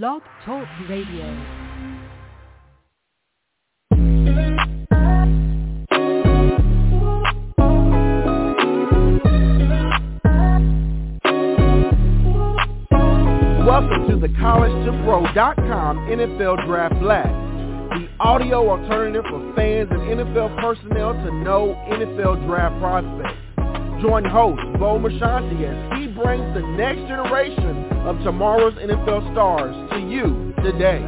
Blog Talk Radio. Welcome to the College2Pro.com NFL Draft Blast, the audio alternative for fans and NFL personnel to know NFL draft prospects. Join host Bo Marchionte as he brings the next generation of tomorrow's NFL stars to you today.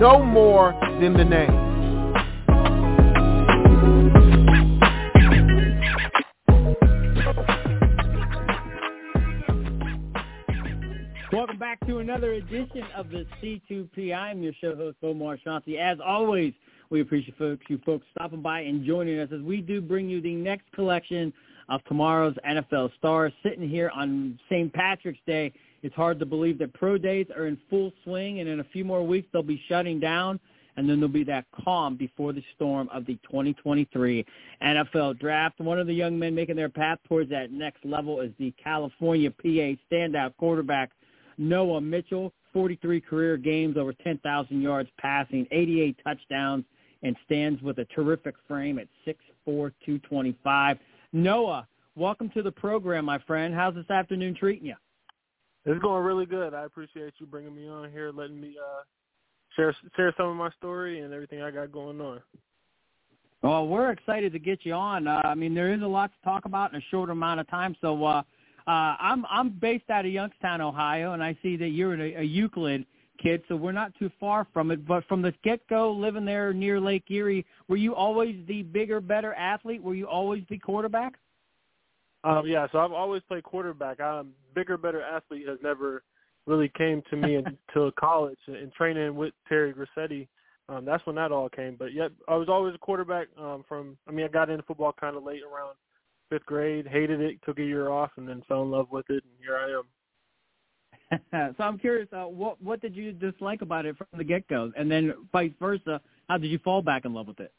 Know more than the name. Welcome back to another edition of the C2P. I'm your show host, Bo Marchionte. As always, we appreciate folks, you folks stopping by and joining us as we do bring you the next collection of tomorrow's NFL stars. Sitting here on St. Patrick's Day, it's hard to believe that pro days are in full swing, and in a few more weeks they'll be shutting down, and then there'll be that calm before the storm of the 2023 NFL Draft. One of the young men making their path towards that next level is the California PA standout quarterback Noah Mitchell. 43 career games, over 10,000 yards passing, 88 touchdowns, and stands with a terrific frame at 6'4", 225. Noah, welcome to the program, my friend. How's this afternoon treating you? It's going really good. I appreciate you bringing me on here, letting me uh, share share some of my story and everything I got going on. Well, we're excited to get you on. Uh, I mean, there is a lot to talk about in a short amount of time. So uh, uh, I'm I'm based out of Youngstown, Ohio, and I see that you're a, a Euclid kid, so we're not too far from it. But from the get-go, living there near Lake Erie, were you always the bigger, better athlete? Were you always the quarterback? Um, yeah, so I've always played quarterback. I'm bigger, better athlete has never really came to me until college and training with Terry Grossetti. Um, that's when that all came. But yet, I was always a quarterback. Um, from I mean, I got into football kind of late around fifth grade, hated it, took a year off, and then fell in love with it, and here I am. so I'm curious, uh, what what did you dislike about it from the get go, and then vice versa? How did you fall back in love with it?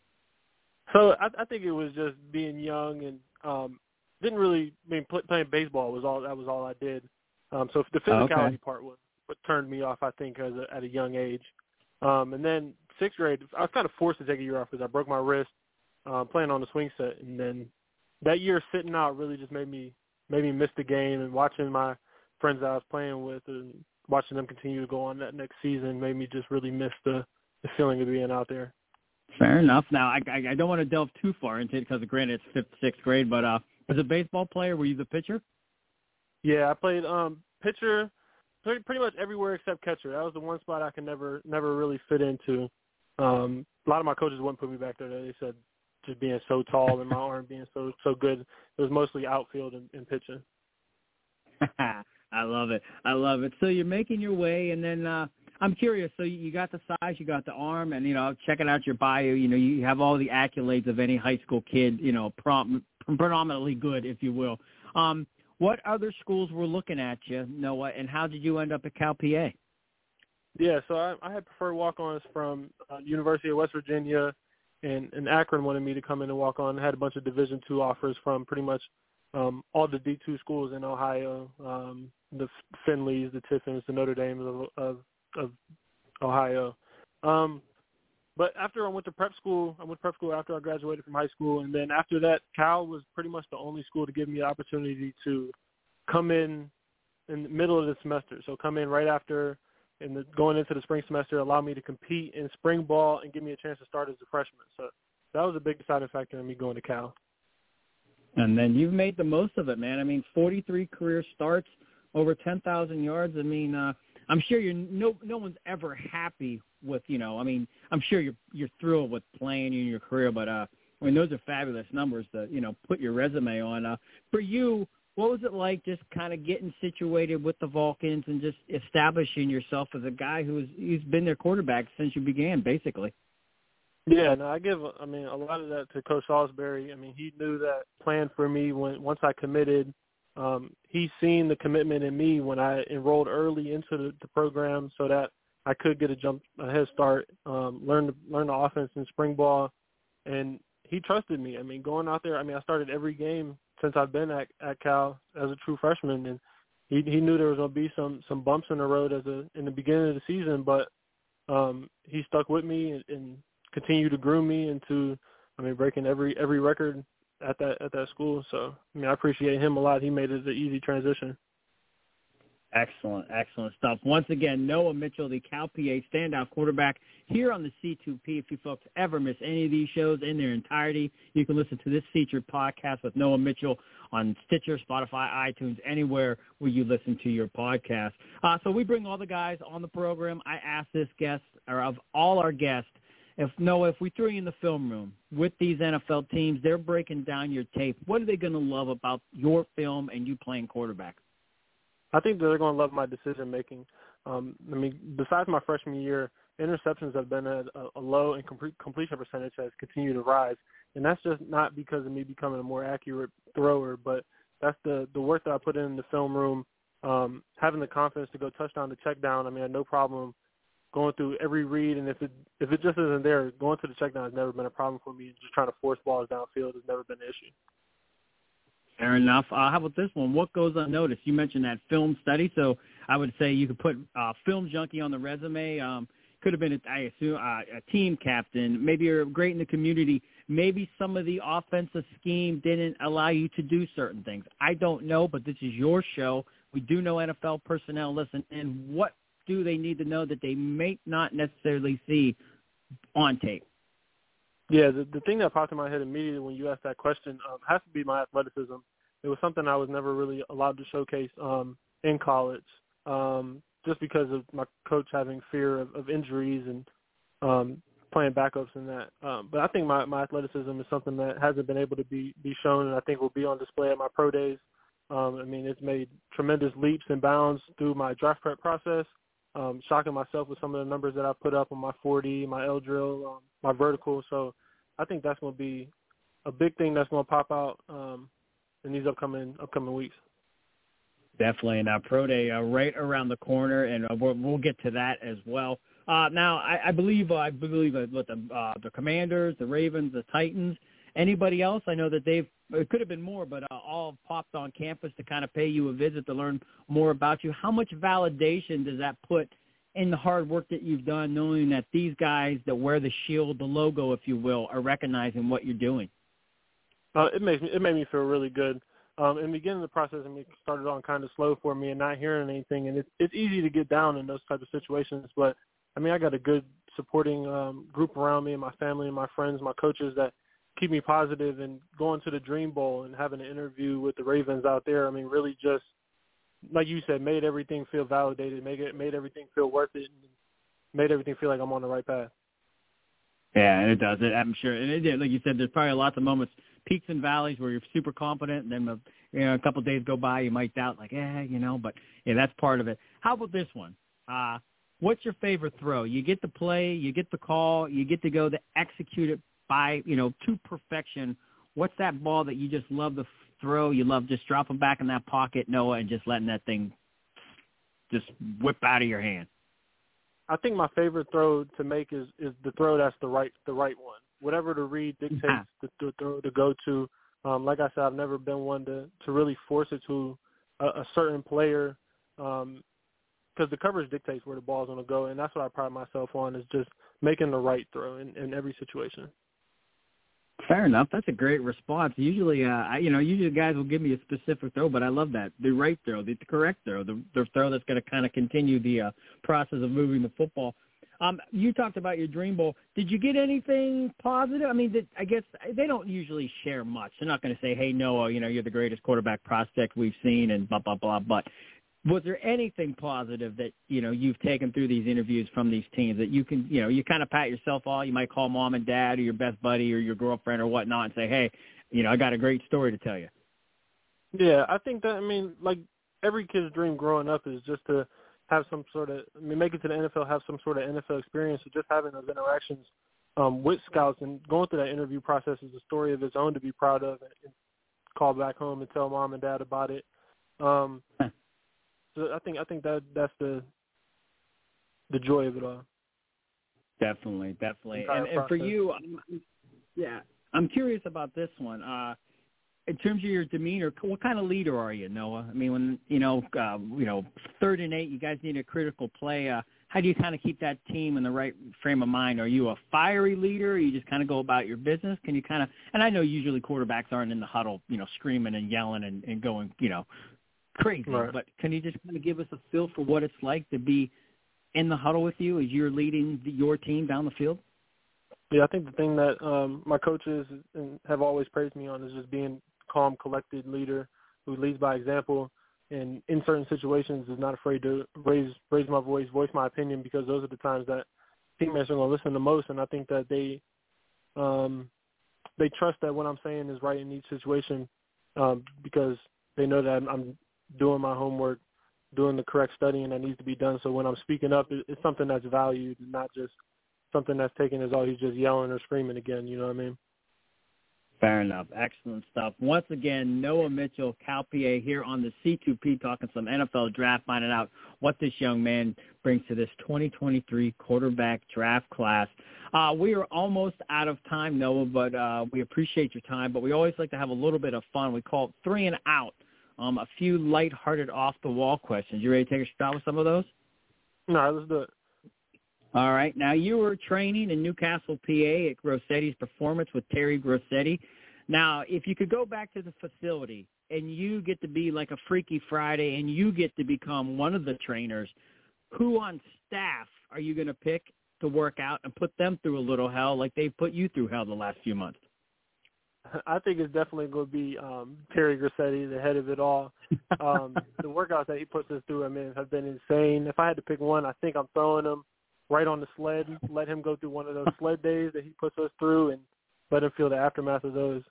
So I, I think it was just being young and um, didn't really I mean play, playing baseball was all that was all I did. Um, so the physicality okay. part was what turned me off. I think as a, at a young age, um, and then sixth grade I was kind of forced to take a year off because I broke my wrist uh, playing on the swing set, and then that year sitting out really just made me made me miss the game and watching my friends that I was playing with and watching them continue to go on that next season made me just really miss the the feeling of being out there. Fair enough. Now I I, I don't want to delve too far into it because granted it's fifth sixth grade, but uh, as a baseball player, were you the pitcher? Yeah, I played um pitcher pretty, pretty much everywhere except catcher. That was the one spot I could never never really fit into. Um, a lot of my coaches wouldn't put me back there. They said just being so tall and my arm being so so good. It was mostly outfield and, and pitching. I love it. I love it. So you're making your way, and then uh, I'm curious. So you got the size, you got the arm, and you know, checking out your bio, you know, you have all the accolades of any high school kid. You know, prom- predominantly good, if you will. Um, what other schools were looking at you, Noah, and how did you end up at Cal PA? Yeah, so I, I had preferred walk-ons from uh, University of West Virginia, and, and Akron wanted me to come in and walk on. I had a bunch of Division two offers from pretty much um, all the D two schools in Ohio, um, the Findlays, the Tiffins, the Notre Dames of, of, of Ohio. Um, but after I went to prep school, I went to prep school after I graduated from high school, and then after that, Cal was pretty much the only school to give me the opportunity to come in in the middle of the semester. So come in right after and the, going into the spring semester, allow me to compete in spring ball and give me a chance to start as a freshman. So that was a big deciding factor in me going to Cal. And then you've made the most of it, man. I mean, 43 career starts, over 10,000 yards. I mean, uh, I'm sure you're no no one's ever happy with you know. I mean, I'm sure you're you're thrilled with playing in your career, but uh, I mean, those are fabulous numbers to you know put your resume on. Uh, for you, what was it like just kind of getting situated with the Vulcans and just establishing yourself as a guy who's who's been their quarterback since you began, basically? Yeah, no, I give I mean a lot of that to Coach Salisbury. I mean, he knew that plan for me when once I committed. Um, he's seen the commitment in me when I enrolled early into the, the program, so that I could get a jump a head start, um, learn learn the offense in spring ball, and he trusted me. I mean, going out there, I mean, I started every game since I've been at, at Cal as a true freshman, and he he knew there was going to be some some bumps in the road as a in the beginning of the season, but um, he stuck with me and, and continued to groom me into, I mean, breaking every every record at that at that school. So I mean, I appreciate him a lot. He made it an easy transition. Excellent, excellent stuff. Once again, Noah Mitchell, the Cal PA standout quarterback here on the C2P. If you folks ever miss any of these shows in their entirety, you can listen to this featured podcast with Noah Mitchell on Stitcher, Spotify, iTunes, anywhere where you listen to your podcast. Uh, so we bring all the guys on the program. I ask this guest, or of all our guests, if Noah, if we threw you in the film room with these NFL teams, they're breaking down your tape. What are they going to love about your film and you playing quarterback? I think they're going to love my decision making. Um, I mean, besides my freshman year, interceptions have been at a, a low, and complete, completion percentage has continued to rise. And that's just not because of me becoming a more accurate thrower, but that's the the work that I put in the film room, um, having the confidence to go touchdown to check down. I mean, I had no problem going through every read, and if it if it just isn't there, going to the check down has never been a problem for me. Just trying to force balls downfield has never been an issue. Fair enough. Uh, how about this one? What goes unnoticed? You mentioned that film study, so I would say you could put uh, film junkie on the resume. Um, could have been, a, I assume, uh, a team captain. Maybe you're great in the community. Maybe some of the offensive scheme didn't allow you to do certain things. I don't know, but this is your show. We do know NFL personnel listen, and what do they need to know that they may not necessarily see on tape? Yeah, the the thing that popped in my head immediately when you asked that question um, has to be my athleticism. It was something I was never really allowed to showcase um, in college, um, just because of my coach having fear of, of injuries and um, playing backups and that. Um, but I think my my athleticism is something that hasn't been able to be be shown, and I think will be on display at my pro days. Um, I mean, it's made tremendous leaps and bounds through my draft prep process. Um, shocking myself with some of the numbers that I put up on my 40, my L drill, um, my vertical. So I think that's going to be a big thing that's going to pop out um, in these upcoming upcoming weeks. Definitely, and our pro day uh, right around the corner, and uh, we'll, we'll get to that as well. Uh, now, I, I believe uh, I believe uh, with the uh, the Commanders, the Ravens, the Titans, anybody else. I know that they've it could have been more, but uh, all popped on campus to kind of pay you a visit to learn more about you. How much validation does that put in the hard work that you've done, knowing that these guys that wear the shield, the logo, if you will, are recognizing what you're doing? Uh, it makes me it made me feel really good. Um, in beginning the process, I mean, it started on kind of slow for me and not hearing anything, and it's it's easy to get down in those type of situations. But I mean, I got a good supporting um, group around me, and my family and my friends, my coaches that keep me. And going to the Dream Bowl and having an interview with the Ravens out there, I mean, really just like you said, made everything feel validated, made it made everything feel worth it, made everything feel like I'm on the right path. Yeah, and it does. It, I'm sure, and it. Like you said, there's probably lots of moments, peaks and valleys, where you're super confident, and then you know a couple of days go by, you might doubt, like, eh, you know. But yeah, that's part of it. How about this one? Uh, what's your favorite throw? You get to play, you get the call, you get to go to execute it by you know to perfection. What's that ball that you just love to throw. You love just dropping back in that pocket, Noah, and just letting that thing just whip out of your hand. I think my favorite throw to make is is the throw that's the right the right one. Whatever the read dictates yeah. the, the throw to go to. Um, like I said, I've never been one to to really force it to a, a certain player because um, the coverage dictates where the ball's going to go, and that's what I pride myself on is just making the right throw in, in every situation. Fair enough. That's a great response. Usually, uh, I, you know, usually guys will give me a specific throw, but I love that the right throw, the, the correct throw, the, the throw that's going to kind of continue the uh, process of moving the football. Um, you talked about your Dream Bowl. Did you get anything positive? I mean, I guess they don't usually share much. They're not going to say, "Hey, Noah, you know, you're the greatest quarterback prospect we've seen," and blah blah blah. But was there anything positive that you know you've taken through these interviews from these teams that you can you know you kind of pat yourself on you might call mom and dad or your best buddy or your girlfriend or whatnot and say hey you know i got a great story to tell you. Yeah i think that i mean like every kid's dream growing up is just to have some sort of i mean make it to the nfl have some sort of nfl experience so just having those interactions um with scouts and going through that interview process is a story of its own to be proud of and, and call back home and tell mom and dad about it. Um so I think I think that that's the the joy of it all. Definitely, definitely. And, and for you, yeah, I'm curious about this one. Uh, in terms of your demeanor, what kind of leader are you, Noah? I mean, when you know, uh, you know, third and eight, you guys need a critical play. Uh, how do you kind of keep that team in the right frame of mind? Are you a fiery leader? Or you just kind of go about your business? Can you kind of? And I know usually quarterbacks aren't in the huddle, you know, screaming and yelling and, and going, you know, crazy. Right. But can you just kind of give us a feel for what it's like to be in the huddle with you as you're leading the, your team down the field? Yeah, I think the thing that um, my coaches have always praised me on is just being calm, collected leader who leads by example, and in certain situations is not afraid to raise raise my voice, voice my opinion, because those are the times that teammates are going to listen the most. And I think that they um, they trust that what I'm saying is right in each situation um, because they know that I'm, I'm doing my homework, doing the correct studying that needs to be done. So when I'm speaking up, it's something that's valued, not just something that's taken as oh he's just yelling or screaming again. You know what I mean? Fair enough. Excellent stuff. Once again, Noah Mitchell, Cal PA here on the C2P talking some NFL draft, finding out what this young man brings to this 2023 quarterback draft class. Uh, we are almost out of time, Noah, but uh, we appreciate your time. But we always like to have a little bit of fun. We call it three and out. Um, a few light-hearted, off-the-wall questions. You ready to take a shot with some of those? All right, let's do it. All right. Now you were training in New Castle, PA at Grossetti's Performance with Terry Grossetti. Now, if you could go back to the facility and you get to be like a Freaky Friday and you get to become one of the trainers, who on staff are you going to pick to work out and put them through a little hell like they've put you through hell the last few months? I think it's definitely going to be um, Terry Grossetti, the head of it all. Um, the workouts that he puts us through, I mean, have been insane. If I had to pick one, I think I'm throwing them – right on the sled, let him go through one of those sled days that he puts us through, and let him feel the aftermath of those.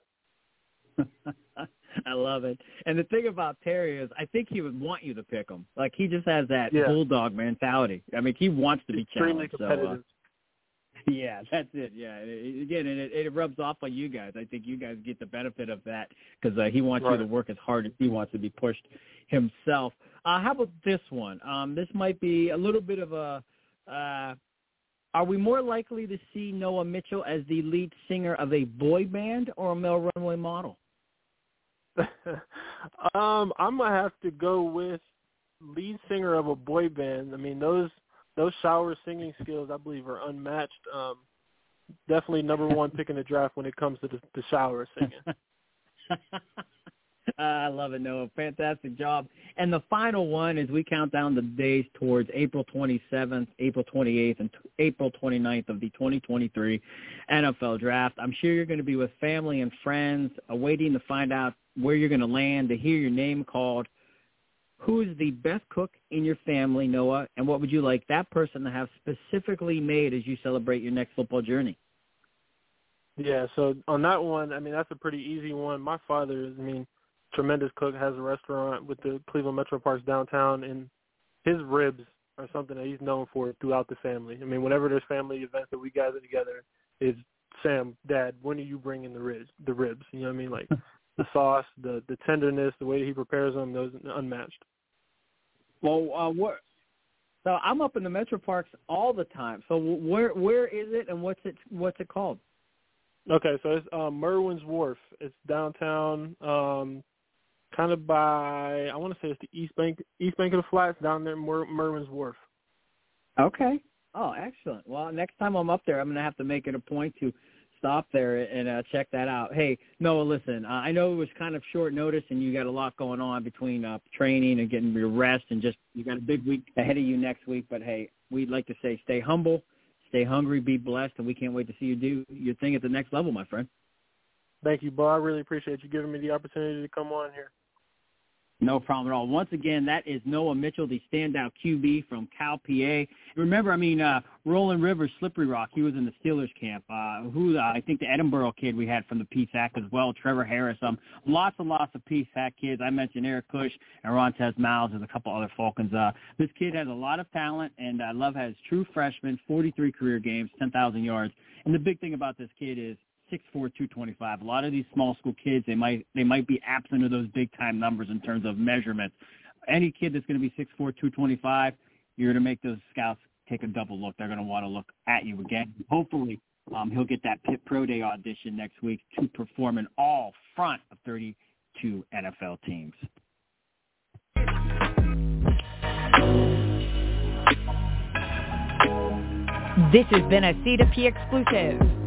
I love it. And the thing about Terry is, I think he would want you to pick him. Like he just has that yeah. bulldog mentality. I mean, he wants to be Extremely challenged. Competitive. So, uh, yeah, that's it. Yeah, again, and it, it rubs off on you guys. I think you guys get the benefit of that because uh, he wants right. you to work as hard as he wants to be pushed himself. Uh, how about this one? Um, this might be a little bit of a uh, are we more likely to see Noah Mitchell as the lead singer of a boy band or a male runway model? um, I'm gonna have to go with lead singer of a boy band. I mean, those those shower singing skills, I believe, are unmatched. Um, definitely number one pick in the draft when it comes to the, the shower singing. I love it, Noah. Fantastic job. And the final one is we count down the days towards April 27th, April 28th, and t- April 29th of the 2023 NFL Draft. I'm sure you're going to be with family and friends, awaiting to find out where you're going to land, to hear your name called. Who is the best cook in your family, Noah, and what would you like that person to have specifically made as you celebrate your next football journey? Yeah, so on that one, I mean that's a pretty easy one. My father is, I mean, tremendous cook, has a restaurant with the Cleveland Metro Parks downtown, and his ribs are something that he's known for throughout the family. I mean, whenever there's family events that we gather together, it's Sam, Dad, when are you bringing the ribs? The ribs, you know what I mean? Like the sauce, the the tenderness, the way he prepares them, those unmatched. Well, uh, what? So I'm up in the Metro Parks all the time. So where where is it, and what's it what's it called? Okay, so it's um, Merwin's Wharf. It's downtown, um, kind of by I want to say it's the East Bank East Bank of the Flats down there, Mer- Merwin's Wharf. Okay. Oh, excellent. Well, next time I'm up there, I'm going to have to make it a point to stop there and uh, check that out. Hey, Noah, listen, uh, I know it was kind of short notice and you got a lot going on between uh, training and getting your rest and just you got a big week ahead of you next week. But hey, we'd like to say stay humble, stay hungry, be blessed, and we can't wait to see you do your thing at the next level, my friend. Thank you, Bo. I really appreciate you giving me the opportunity to come on here. No problem at all. Once again, that is Noah Mitchell, the standout QB from Cal PA. Remember, I mean, uh, Roland Rivers, Slippery Rock, he was in the Steelers camp. Uh, who uh, I think the Edinboro kid we had from the PSAC as well, Trevor Harris. Um, lots and lots of PSAC kids. I mentioned Eric Cush and Rontez Miles. There's a couple other Vulcans. Uh, this kid has a lot of talent, and I love has true freshman, 43 career games, 10,000 yards. And the big thing about this kid is six four two twenty five. A lot of these small school kids they might they might be absent of those big time numbers in terms of measurements. Any kid that's going to be six four two twenty five, you're going to make those scouts take a double look. They're going to want to look at you again. Hopefully, um, he'll get that Pitt Pro Day audition next week to perform in all front of 32 NFL teams. This has been a C2P exclusive.